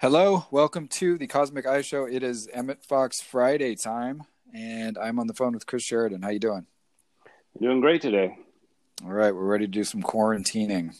Hello, welcome to the Cosmic Eye Show. It is Emmett Fox Friday time, and I'm on the phone with Chris Sheridan. How you doing? Doing great today. All right, we're ready to do some quarantining.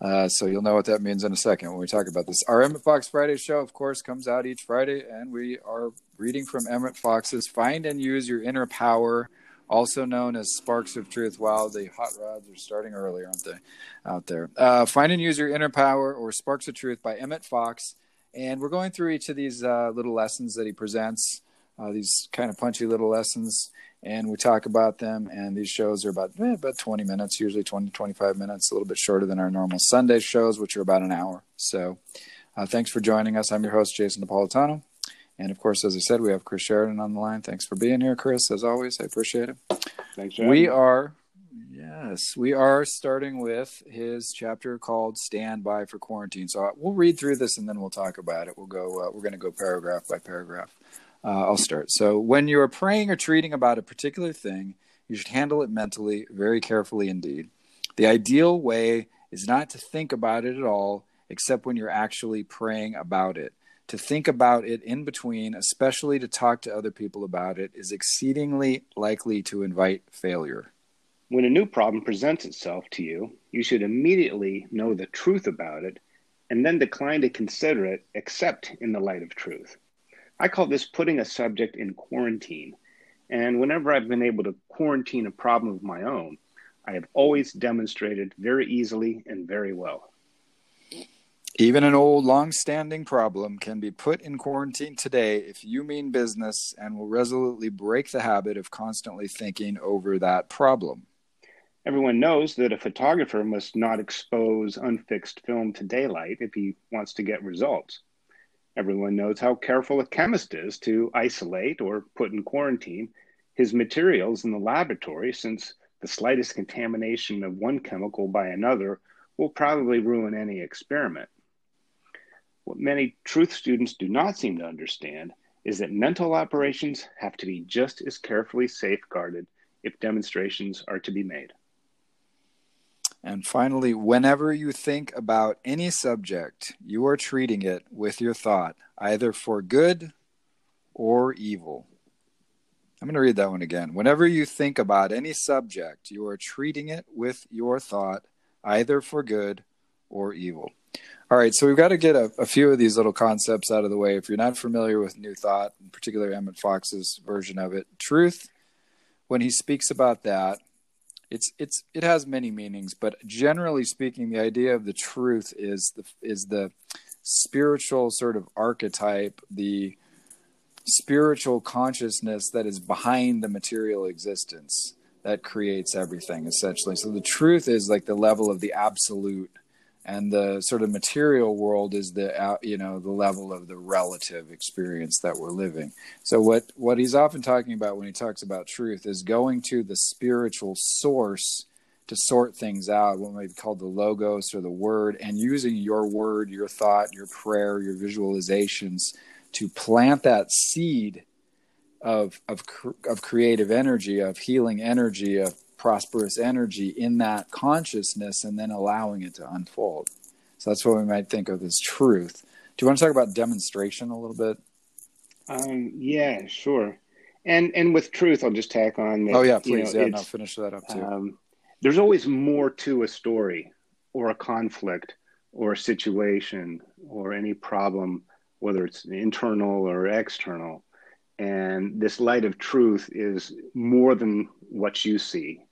Uh, so you'll know what that means in a second when we talk about this. Our Emmett Fox Friday show, of course, comes out each Friday, and we are reading from Emmett Fox's "Find and Use Your Inner Power." also known as Sparks of Truth. Wow, the hot rods are starting early, aren't they, out there? Uh, Find and Use Your Inner Power or Sparks of Truth by Emmett Fox. And we're going through each of these uh, little lessons that he presents, uh, these kind of punchy little lessons, and we talk about them. And these shows are about eh, about 20 minutes, usually 20 25 minutes, a little bit shorter than our normal Sunday shows, which are about an hour. So uh, thanks for joining us. I'm your host, Jason Napolitano. And of course, as I said, we have Chris Sheridan on the line. Thanks for being here, Chris. As always, I appreciate it. Thanks. we are Yes, we are starting with his chapter called "Stand By for Quarantine." So uh, we'll read through this and then we'll talk about it. We'll go. Uh, we're going to go paragraph by paragraph. Uh, I'll start. So when you are praying or treating about a particular thing, you should handle it mentally, very carefully indeed. The ideal way is not to think about it at all, except when you're actually praying about it. To think about it in between, especially to talk to other people about it, is exceedingly likely to invite failure. When a new problem presents itself to you, you should immediately know the truth about it and then decline to consider it except in the light of truth. I call this putting a subject in quarantine. And whenever I've been able to quarantine a problem of my own, I have always demonstrated very easily and very well. Even an old, long standing problem can be put in quarantine today if you mean business and will resolutely break the habit of constantly thinking over that problem. Everyone knows that a photographer must not expose unfixed film to daylight if he wants to get results. Everyone knows how careful a chemist is to isolate or put in quarantine his materials in the laboratory, since the slightest contamination of one chemical by another will probably ruin any experiment. What many truth students do not seem to understand is that mental operations have to be just as carefully safeguarded if demonstrations are to be made. And finally, whenever you think about any subject, you are treating it with your thought, either for good or evil. I'm going to read that one again. Whenever you think about any subject, you are treating it with your thought, either for good or evil. All right, so we've got to get a, a, few of these little concepts out of the way. If you're not familiar with New Thought, in particular Emmett Fox's version of it, truth, when he speaks about that, it's it's it has many meanings, but generally speaking, the idea of the truth is the is the spiritual sort of archetype, the spiritual consciousness that is behind the material existence that creates everything essentially. So the truth is like the level of the absolute and the sort of material world is the uh, you know the level of the relative experience that we're living. So what what he's often talking about when he talks about truth is going to the spiritual source to sort things out what might be called the logos or the word and using your word your thought your prayer your visualizations to plant that seed of of of creative energy of healing energy of prosperous energy in that consciousness and then allowing it to unfold. So that's what we might think of as truth. Do you want to talk about demonstration a little bit? Um, yeah, sure. And and with truth, I'll just tack on. That, oh yeah, please. You know, yeah, no, finish that up too. Um, there's always more to a story, or a conflict, or a situation, or any problem, whether it's internal or external. And this light of truth is more than what you see.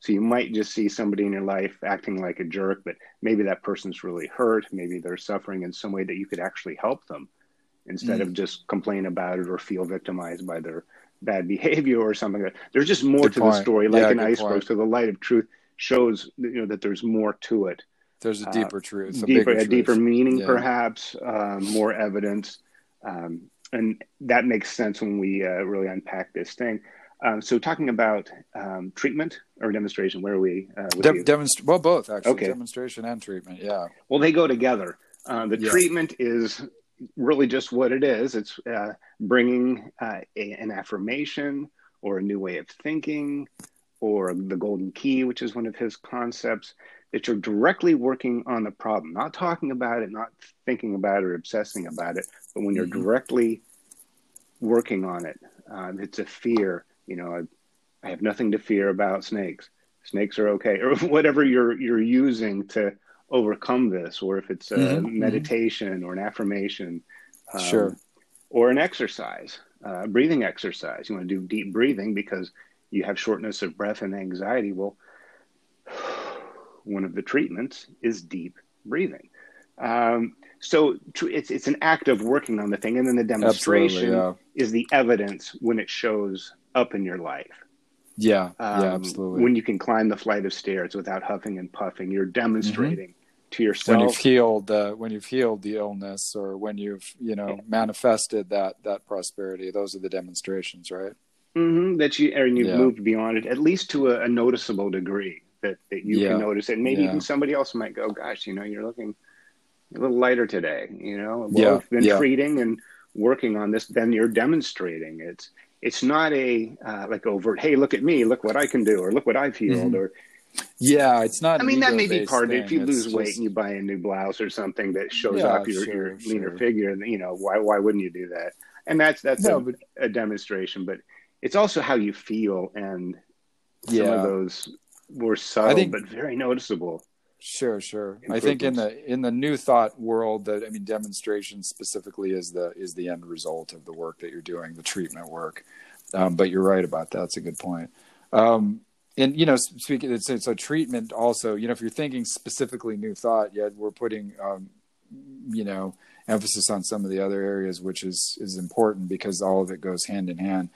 So you might just see somebody in your life acting like a jerk, but maybe that person's really hurt. Maybe they're suffering in some way that you could actually help them instead mm. of just complain about it or feel victimized by their bad behavior or something. Like there's just more good to point. the story, like yeah, an iceberg. Point. So the light of truth shows you know that there's more to it. There's a deeper uh, truth, a deeper, a truth. deeper meaning, yeah. perhaps, um, more evidence, um, and that makes sense when we uh, really unpack this thing. Um, so talking about um, treatment or demonstration, where are we? Uh, De- demonst- well, both actually, okay. demonstration and treatment. Yeah. Well, they go together. Uh, the yeah. treatment is really just what it is. It's uh, bringing uh, a, an affirmation or a new way of thinking or the golden key, which is one of his concepts, that you're directly working on the problem, not talking about it, not thinking about it or obsessing about it, but when you're mm-hmm. directly working on it, um, it's a fear. You know, I, I have nothing to fear about snakes. Snakes are okay, or whatever you're you're using to overcome this, or if it's a mm-hmm. mm-hmm. meditation or an affirmation, um, sure, or an exercise, uh, breathing exercise. You want to do deep breathing because you have shortness of breath and anxiety. Well, one of the treatments is deep breathing. Um, so it's it's an act of working on the thing, and then the demonstration yeah. is the evidence when it shows up in your life. Yeah, um, yeah, absolutely. When you can climb the flight of stairs without huffing and puffing, you're demonstrating mm-hmm. to yourself when you've healed uh, when you've healed the illness, or when you've you know yeah. manifested that that prosperity. Those are the demonstrations, right? Mm-hmm, that you and you've yeah. moved beyond it, at least to a, a noticeable degree that that you can notice it. Maybe even somebody else might go, "Gosh, you know, you're looking." a little lighter today. You know, well, yeah, have been yeah. treating and working on this. Then you're demonstrating it's it's not a uh, like overt. Hey, look at me! Look what I can do, or look what I've healed, mm-hmm. or yeah, it's not. I mean, that may be part of it. If you lose just... weight and you buy a new blouse or something that shows yeah, off your, sure, your leaner sure. figure, you know why why wouldn't you do that? And that's that's no, a, but... a, demonstration, but it's also how you feel, and yeah. some of those were subtle think... but very noticeable. Sure, sure. I think in the in the new thought world, that I mean, demonstration specifically is the is the end result of the work that you're doing, the treatment work. Um, but you're right about that. That's a good point. Um, and you know, speaking, it's, it's a treatment also. You know, if you're thinking specifically new thought, yet we're putting, um, you know, emphasis on some of the other areas, which is is important because all of it goes hand in hand.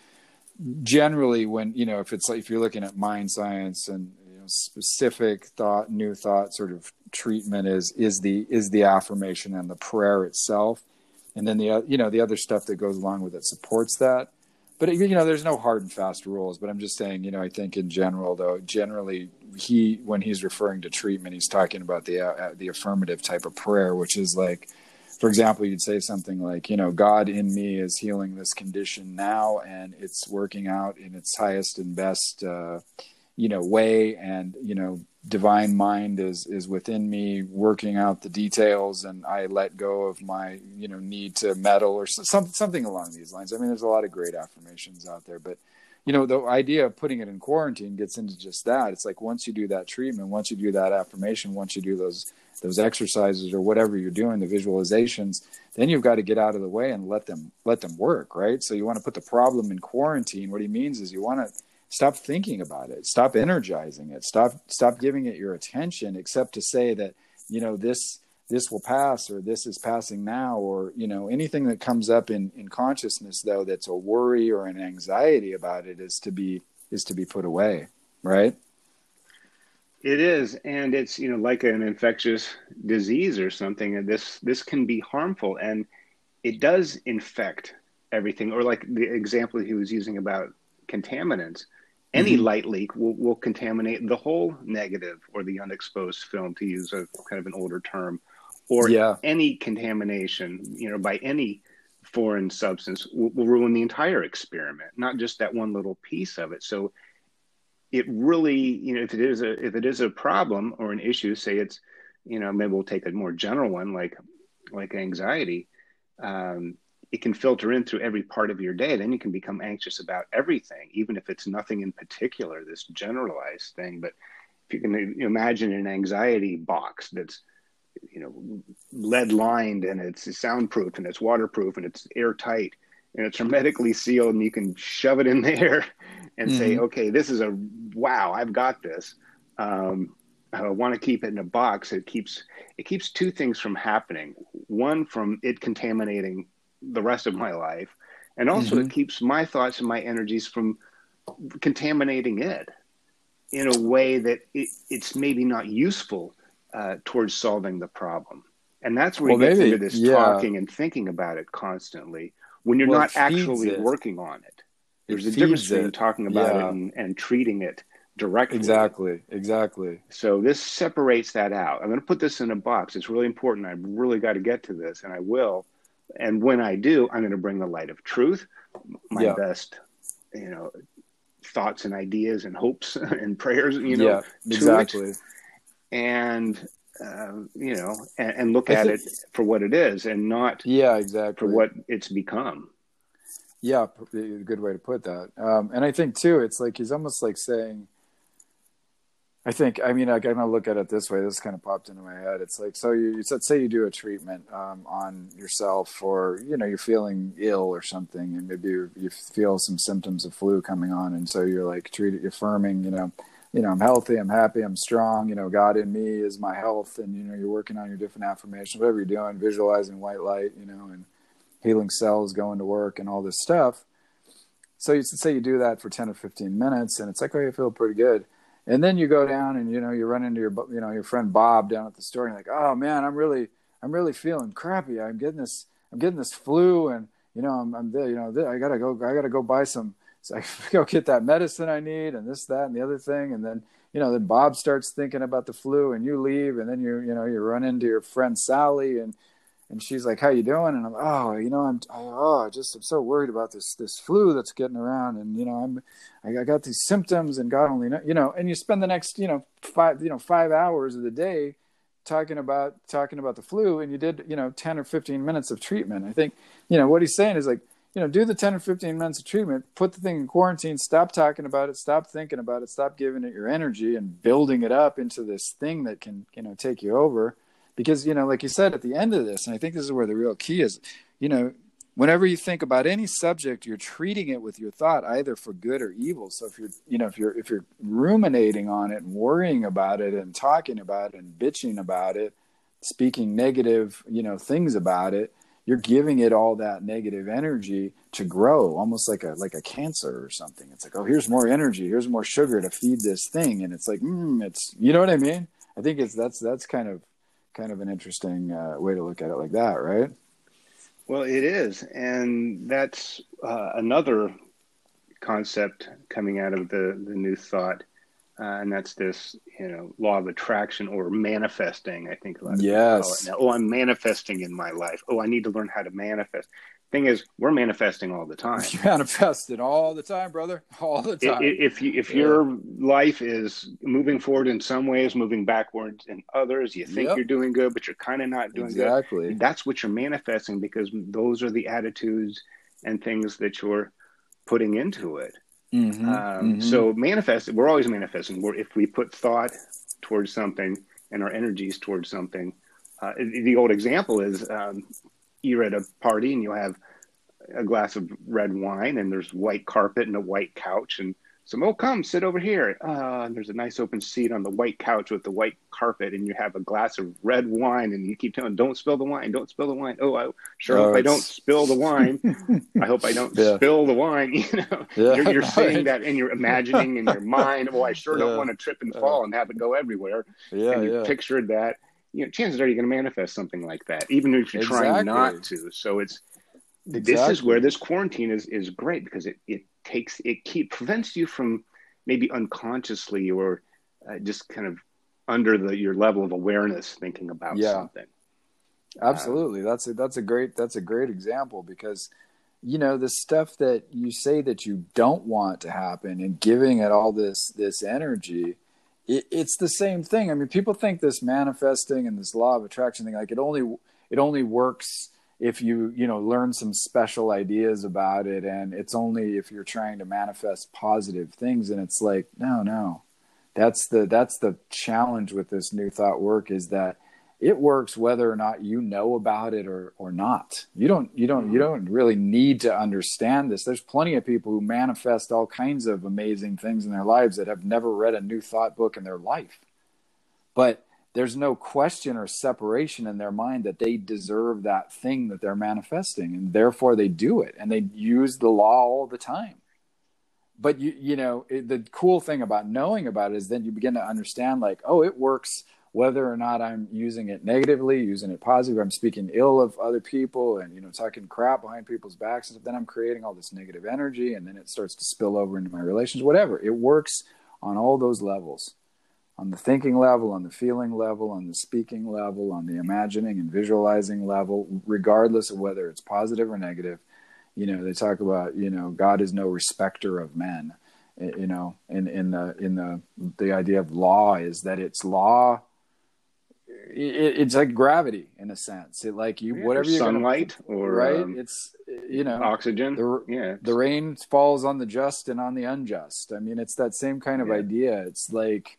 Generally, when you know, if it's like if you're looking at mind science and know, specific thought, new thought sort of treatment is is the is the affirmation and the prayer itself, and then the you know the other stuff that goes along with it supports that. But you know, there's no hard and fast rules. But I'm just saying, you know, I think in general, though, generally he when he's referring to treatment, he's talking about the uh, the affirmative type of prayer, which is like for example, you'd say something like, you know, God in me is healing this condition now, and it's working out in its highest and best, uh, you know way and you know divine mind is is within me working out the details and i let go of my you know need to meddle or some, something along these lines. I mean there's a lot of great affirmations out there but you know the idea of putting it in quarantine gets into just that. It's like once you do that treatment once you do that affirmation once you do those those exercises or whatever you're doing the visualizations then you've got to get out of the way and let them let them work right? So you want to put the problem in quarantine. What he means is you want to stop thinking about it. Stop energizing it. Stop stop giving it your attention except to say that you know this this will pass or this is passing now or you know anything that comes up in in consciousness though that's a worry or an anxiety about it is to be is to be put away right? It is. And it's you know like an infectious disease or something and this this can be harmful and it does infect everything. Or like the example he was using about contaminants any mm-hmm. light leak will, will contaminate the whole negative or the unexposed film to use a kind of an older term or yeah. any contamination you know by any foreign substance will, will, ruin the entire experiment not just that one little piece of it so it really you know if it is a if it is a problem or an issue say it's you know maybe we'll take a more general one like like anxiety um, it can filter in through every part of your day. Then you can become anxious about everything, even if it's nothing in particular, this generalized thing. But if you can imagine an anxiety box that's you know lead lined and it's soundproof and it's waterproof and it's airtight and it's hermetically sealed and you can shove it in there and mm-hmm. say okay this is a wow i've got this um, i want to keep it in a box it keeps it keeps two things from happening one from it contaminating the rest of my life. And also, mm-hmm. it keeps my thoughts and my energies from contaminating it in a way that it, it's maybe not useful uh, towards solving the problem. And that's where well, you get maybe, into this yeah. talking and thinking about it constantly when you're well, not actually it. working on it. There's it a difference between talking about yeah. it and, and treating it directly. Exactly, exactly. So this separates that out. I'm going to put this in a box. It's really important. I've really got to get to this, and I will and when I do, I'm going to bring the light of truth, my yeah. best, you know, thoughts and ideas and hopes and prayers, you know, yeah, exactly. and uh, you know, and, and look at think, it for what it is, and not yeah, exactly for what it's become. Yeah, a good way to put that. Um, and I think too, it's like he's almost like saying, I think, I mean, I kind of look at it this way. This kind of popped into my head. It's like, so you, let's say you do a treatment um, on yourself, or you know, you're feeling ill or something, and maybe you, feel some symptoms of flu coming on, and so you're like treated, affirming, you know, you know, I'm healthy, I'm happy, I'm strong. You know, God in me is my health, and you know, you're working on your different affirmations, whatever you're doing, visualizing white light, you know, and healing cells going to work and all this stuff. So you say you do that for 10 or 15 minutes, and it's like, oh, you feel pretty good and then you go down and you know you run into your you know your friend Bob down at the store and you're like oh man I'm really I'm really feeling crappy. I'm getting this I'm getting this flu and you know I'm, I'm you know I gotta go I gotta go buy some so I go get that medicine I need and this that and the other thing. And then you know then Bob starts thinking about the flu and you leave and then you you know you run into your friend Sally and and she's like, "How you doing?" And I'm, "Oh, you know, I'm, I, oh, just I'm so worried about this this flu that's getting around, and you know, I'm, I, got these symptoms, and God only know, you know." And you spend the next, you know, five, you know, five hours of the day talking about talking about the flu, and you did, you know, ten or fifteen minutes of treatment. I think, you know, what he's saying is like, you know, do the ten or fifteen minutes of treatment, put the thing in quarantine, stop talking about it, stop thinking about it, stop giving it your energy, and building it up into this thing that can, you know, take you over because you know like you said at the end of this and i think this is where the real key is you know whenever you think about any subject you're treating it with your thought either for good or evil. So if you're you know if you're if you're ruminating on it and worrying about it and talking about it and bitching about it speaking negative you know things about it you're giving it all that negative energy to grow almost like a like a cancer or something. It's like oh here's more energy here's more sugar to feed this thing. And it's like mm, it's you know what i mean? I think it's that's that's kind of kind of an interesting uh, way to look at it like that, right? Well, it is, and that's uh, another concept coming out of the the new thought, uh, and that's this you know law of attraction or manifesting. I think a lot of yes. call it now. Oh, I'm manifesting in my life. Oh, I need to learn how to manifest thing is we're manifesting all the time you're manifesting all the time brother all the time if you if yeah. your life is moving forward in some ways moving backwards in others you think yep. you're doing good but you're kind of not doing exactly. good that's what you're manifesting because those are the attitudes and things that you're putting into it mm-hmm. Um, mm-hmm. so manifest we're always manifesting we're, if we put thought towards something and our energies towards something uh, the old example is um, you're at a party and you have a glass of red wine and there's white carpet and a white couch and some oh come sit over here. Uh, and there's a nice open seat on the white couch with the white carpet and you have a glass of red wine and you keep telling don't spill the wine don't spill the wine. Oh i sure hope it's... i don't spill the wine. i hope i don't yeah. spill the wine you know. Yeah, you're, you're saying that and you're imagining in your mind. Oh i sure yeah. don't want to trip and fall and have it go everywhere. Yeah and you pictured that you know, chances are you're going to manifest something like that, even if you're exactly. trying not to. So it's exactly. this is where this quarantine is is great because it it takes it keep prevents you from maybe unconsciously or uh, just kind of under the your level of awareness thinking about yeah. something. Absolutely, uh, that's a that's a great that's a great example because you know the stuff that you say that you don't want to happen and giving it all this this energy it, it's the same thing. I mean, people think this manifesting and this law of attraction thing like it only it only works if you you know learn some special ideas about it, and it's only if you're trying to manifest positive things. And it's like, no, no, that's the that's the challenge with this new thought work is that it works whether or not you know about it or or not. You don't you don't you mm-hmm. don't really need to understand this. There's plenty of people who manifest all kinds of amazing things in their lives that have never read a new thought book in their life. But there's no question or separation in their mind that they deserve that thing that they're manifesting and therefore they do it and they use the law all the time. But you you know it, the cool thing about knowing about it is then you begin to understand like oh it works whether or not I'm using it negatively, using it positively, I'm speaking ill of other people and you know talking crap behind people's backs, and then I'm creating all this negative energy, and then it starts to spill over into my relations. Whatever it works on all those levels, on the thinking level, on the feeling level, on the speaking level, on the imagining and visualizing level, regardless of whether it's positive or negative. You know, they talk about you know God is no respecter of men. Eh, you know, in in the in the the idea of law is that it's law it, it's like gravity in a sense. It like you Yeah, whatever you're sunlight gonna, or right. um, it's you know oxygen. the yeah, the rain falls on the just and on the unjust. I mean, it's that same kind of Yeah. idea. It's like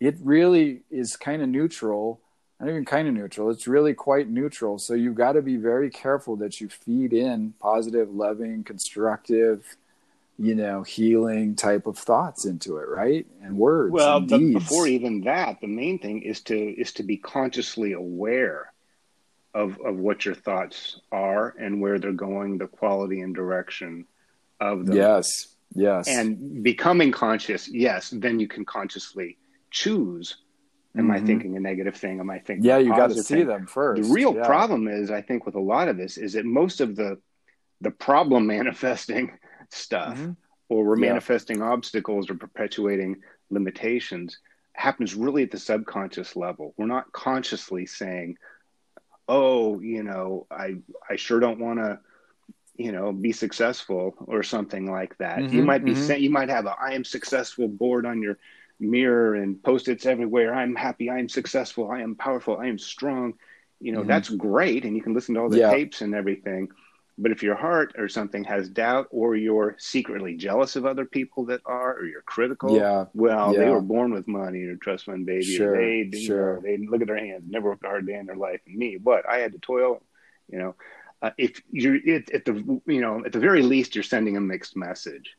it really is kind of neutral. Not even kind of neutral. It's really quite neutral. So you've got to be very careful that you feed in positive, loving, constructive, you know, healing type of thoughts into it, right? And words. Well, and but deeds. before even that, the main thing is to is to be consciously aware of of what your thoughts are and where they're going, the quality and direction of them. Yes. Yes. And becoming conscious, yes, then you can consciously choose. Am I Mhm. thinking a negative thing? Am I thinking yeah, you got to see thing? them first. The real Yeah. problem is, I think, with a lot of this, is that most of the the problem manifesting stuff, Mhm. or we're Yeah. manifesting obstacles or perpetuating limitations, happens really at the subconscious level. We're not consciously saying, "Oh, you know, I I sure don't want to." You know, be successful or something like that. you Mhm, might be mhm. saying, you might have a "I am successful" board on your mirror and post-its everywhere. I'm happy. I am successful. I am powerful. I am strong. You know, Mhm. that's great. And you can listen to all the Yeah. tapes and everything. But if your heart or something has doubt or you're secretly jealous of other people that are, or you're critical, Yeah. well, they were born with money or trust fund baby. Sure, Or they, you sure. know, they look at their hands, never worked a hard day in their life. And me, what? I had to toil, you know. Uh, if you're at, at the, you know, at the very least, you're sending a mixed message.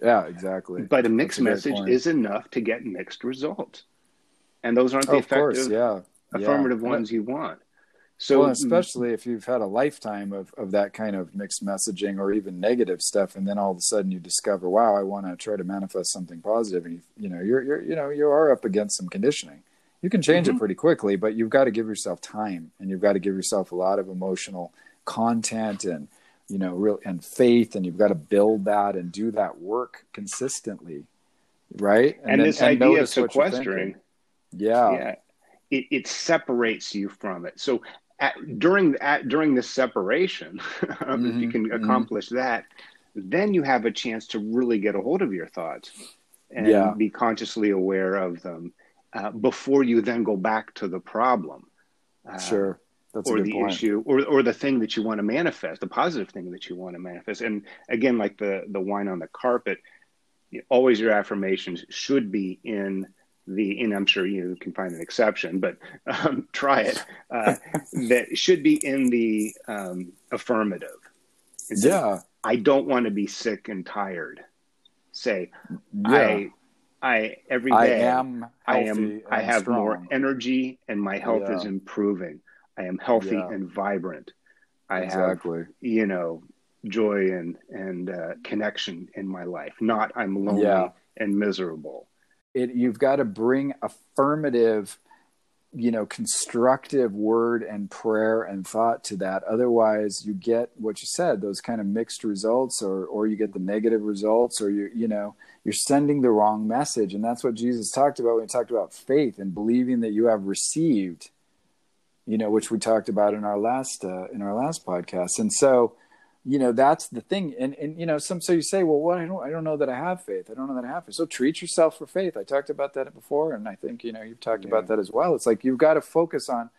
Yeah, exactly. But a mixed a message point. is enough to get mixed results. And those aren't the Oh, effective, course, yeah. affirmative Yeah. ones you want. So, well, especially if you've had a lifetime of, of that kind of mixed messaging or even negative stuff, and then all of a sudden you discover, wow, I want to try to manifest something positive, and you, you know, you're, you're, you know, you are up against some conditioning. You can change Mhm. it pretty quickly, but you've got to give yourself time, and you've got to give yourself a lot of emotional content and you know, real and faith, and you've got to build that and do that work consistently, right? and, then- this idea of notice what you're thinking. sequestering, yeah, yeah, it, it separates you from it. So at, during at, during this separation, if you Mhm, can mhm. accomplish that, then you have a chance to really get a hold of your thoughts and Yeah. be consciously aware of them uh, before you then go back to the problem. Uh, sure, that's a or the point. issue or, or the thing that you want to manifest the positive thing that you want to manifest and again like the the wine on the carpet always your affirmations should be in the and i'm sure you can find an exception but um, try it uh, that should be in the um, affirmative Yeah, i don't want to be sick and tired say yeah. i i every I am I am I have strong. more energy and my health is improving. I am healthy Yeah. and vibrant. I exactly. have you know joy and and uh, connection in my life. Not I'm lonely Yeah. and miserable. It you've got to bring affirmative, you know, constructive word and prayer and thought to that. Otherwise, you get what you said, those kind of mixed results, or or you get the negative results, or you you know you're sending the wrong message, and that's what Jesus talked about when he talked about faith and believing that you have received. You know, which we talked about in our last uh, in our last podcast, and so you know that's the thing. And and you know some so you say well what i don't i don't know that i have faith. I don't know that i have faith. So treat yourself for faith. I talked about that before and i think you know you've talked Yeah. about that as well. It's like you've got to focus on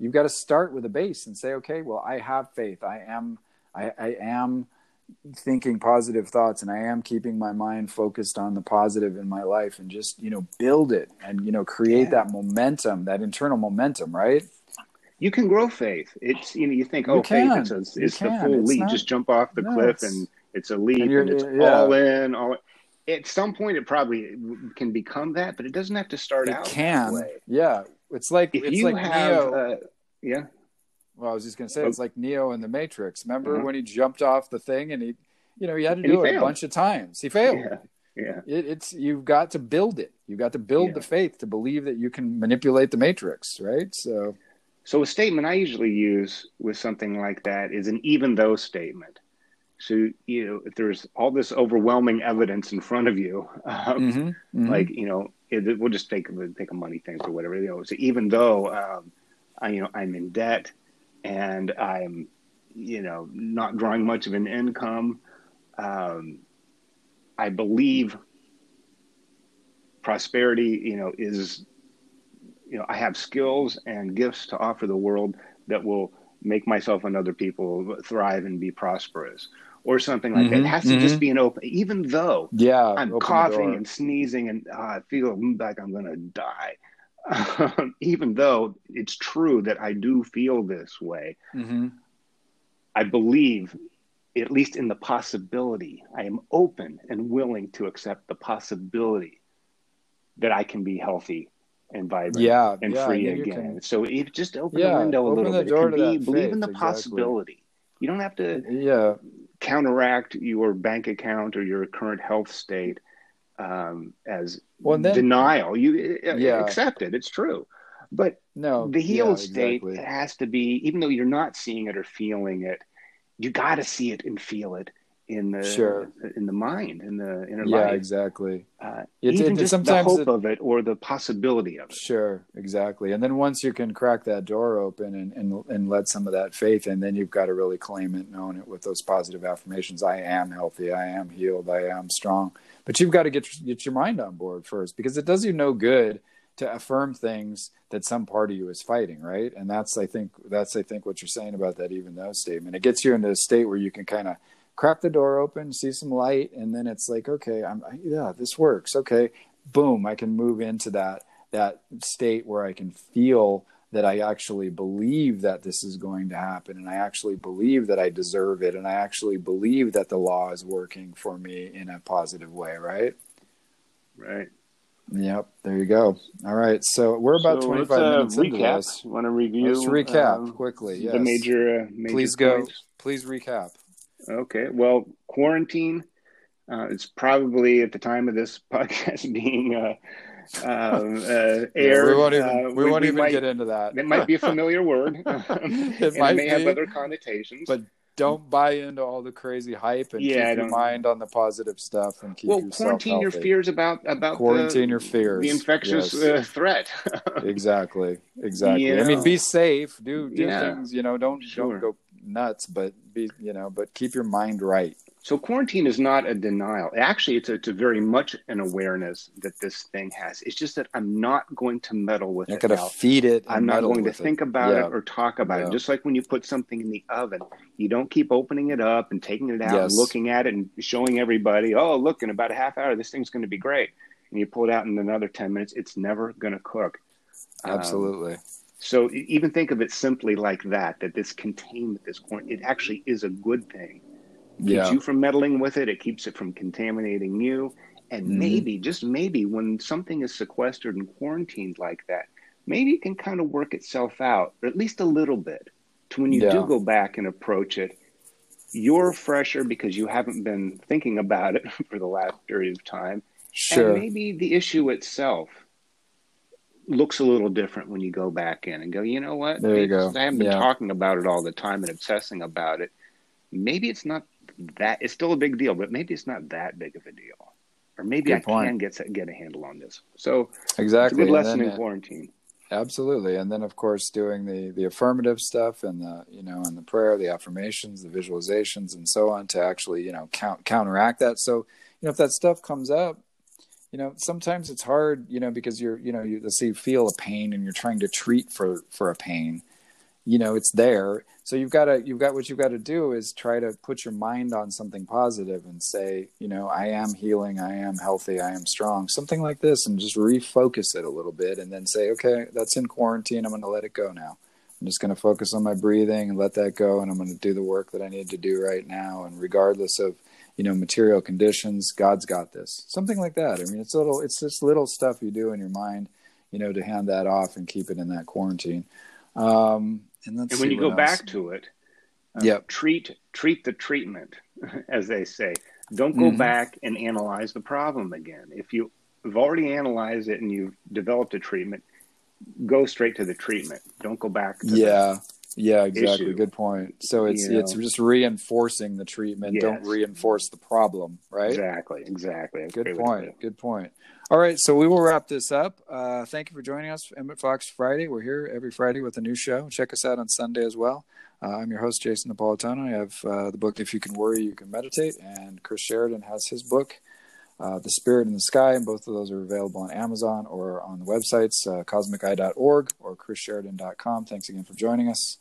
you've got to start with a base and say okay well i have faith. I am i i am thinking positive thoughts and i am keeping my mind focused on the positive in my life and just you know build it and you know create Yeah. that momentum that internal momentum right You can grow faith. It's you know you think You oh faith it's, a, it's the full It's leap. not- Just jump off the No, cliff it's- and it's a leap and and, it's yeah. all in. All at some point it probably can become that, but it doesn't have to start it out can that way. yeah it's like If it's you like have neo uh, yeah Well, I was just going to say, it's like Neo in the Matrix. Remember Uh-huh. when he jumped off the thing and he, you know, he had to And do it a bunch of times. He failed. yeah yeah It, it's you've got to build it. You've got to build Yeah. the faith to believe that you can manipulate the Matrix, right? So, So a statement I usually use with something like that is an even though statement. So you know, if there's all this overwhelming evidence in front of you, um, mhm, mhm. like you know, it, we'll just take take a money thing or whatever. You know, so even though um, I, you know I'm in debt and I'm you know not drawing much of an income, um, I believe prosperity you know is you know, I have skills and gifts to offer the world that will make myself and other people thrive and be prosperous or something like mm-hmm, that. It has to mm-hmm. just be an open, even though yeah, I'm coughing and sneezing and uh, I feel like I'm going to die. even though it's true that I do feel this way, mm-hmm. I believe, at least in the possibility, I am open and willing to accept the possibility that I can be healthy and vibrant yeah, and yeah, free again. Can, so if just open yeah, the window a little bit, it can be, believe in the exactly. possibility. You don't have to yeah. counteract your bank account or your current health state um, as well, then, denial. You uh, yeah. accept it; it's true. But no, the healed yeah, state exactly. has to be, even though you're not seeing it or feeling it, you got to see it and feel it in the sure. in the mind in the inner yeah life. Yeah, exactly. Uh, it's, even just sometimes the hope it, of it or the possibility of it. Sure exactly. And then once you can crack that door open and, and and let some of that faith in then you've got to really claim it and own it with those positive affirmations. I am healthy. I am healed. I am strong. But you've got to get get your mind on board first because it does you no good to affirm things that some part of you is fighting right? And that's i think that's i think what you're saying about that even though statement. It gets you into a state where you can kind of crack the door open, see some light, and then it's like, okay, I'm yeah, this works. Okay, boom, I can move into that that state where I can feel that I actually believe that this is going to happen and I actually believe that I deserve it and I actually believe that the law is working for me in a positive way, right? Right. Yep, there you go. All right, so we're about so 25 uh, minutes recap. into this. Want to review? Let's recap um, quickly. Yes. The major, uh, major Please points. go. Please recap. Okay. Well, quarantine uh, is probably at the time of this podcast being uh, um, uh, aired. We won't even, uh, we, we won't even might, get into that. It might be a familiar word. it, might it may be, have other connotations. But don't buy into all the crazy hype and yeah, keep your mind on the positive stuff and keep well, yourself quarantine healthy. your fears about about quarantine the, your fears, the infectious yes. uh, threat. exactly, exactly. I mean, be safe. Do do yeah. things. You know, don't sure. don't go nuts, but be you know, but keep your mind right. So quarantine is not a denial. Actually, it's a, it's a very much an awareness that this thing has. It's just that I'm not going to meddle with You're it. Going to feed it. I'm not going to think it. about yeah. it or talk about yeah. it. Just like when you put something in the oven, you don't keep opening it up and taking it out yes. and looking at it and showing everybody, oh, look, in about a half hour, this thing's going to be great. And you pull it out in another 10 minutes, it's never going to cook. Absolutely. Um, so even think of it simply like that, that this containment, this quarantine, it actually is a good thing. It yeah. keeps you from meddling with it. It keeps it from contaminating you. And mm-hmm. maybe, just maybe, when something is sequestered and quarantined like that, maybe it can kind of work itself out, or at least a little bit, to when you yeah. do go back and approach it, you're fresher because you haven't been thinking about it for the last period of time. Sure. And maybe the issue itself looks a little different when you go back in and go, you know what? There you go. I haven't been yeah. talking about it all the time and obsessing about it. Maybe it's not that. It's still a big deal, but maybe it's not that big of a deal. Or maybe good I point. can get get a handle on this. So exactly, good lesson then, in quarantine. Absolutely, and then of course doing the the affirmative stuff and the you know and the prayer, the affirmations, the visualizations, and so on to actually you know count, counteract that. So you know if that stuff comes up, you know sometimes it's hard you know because you're you know you let's say you feel a pain and you're trying to treat for for a pain you know it's there. So you've got to you've got what you've got to do is try to put your mind on something positive and say you know i am healing i am healthy i am strong something like this and just refocus it a little bit and then say okay that's in quarantine i'm going to let it go now. I'm just going to focus on my breathing and let that go and i'm going to do the work that i need to do right now. And regardless of you know material conditions god's got this. Something like that. I mean it's little it's this little stuff you do in your mind you know to hand that off and keep it in that quarantine. Um and, and when you go else. back to it uh, yeah treat treat the treatment as they say. Don't go mm-hmm. back and analyze the problem again. If you have already analyzed it and you've developed a treatment go straight to the treatment. Don't go back to yeah yeah, exactly. Issue. Good point. So it's you it's know? just reinforcing the treatment. Yes. Don't reinforce the problem, right? Exactly. Exactly. Good point. Good point. All right, so we will wrap this up. Uh, thank you for joining us, Emmett Fox Friday. We're here every Friday with a new show. Check us out on Sunday as well. Uh, I'm your host, Jason Napolitano. I have uh, the book "If You Can Worry, You Can Meditate," and Chris Sheridan has his book, uh, The Spirit in the Sky, and both of those are available on Amazon or on the websites, uh, cosmiceye.org or chrissheridan.com. Thanks again for joining us.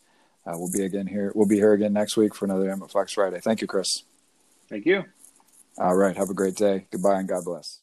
Uh, we'll be again here. We'll be here again next week for another Flex Friday. Thank you, Chris. Thank you. All right. Have a great day. Goodbye and God bless.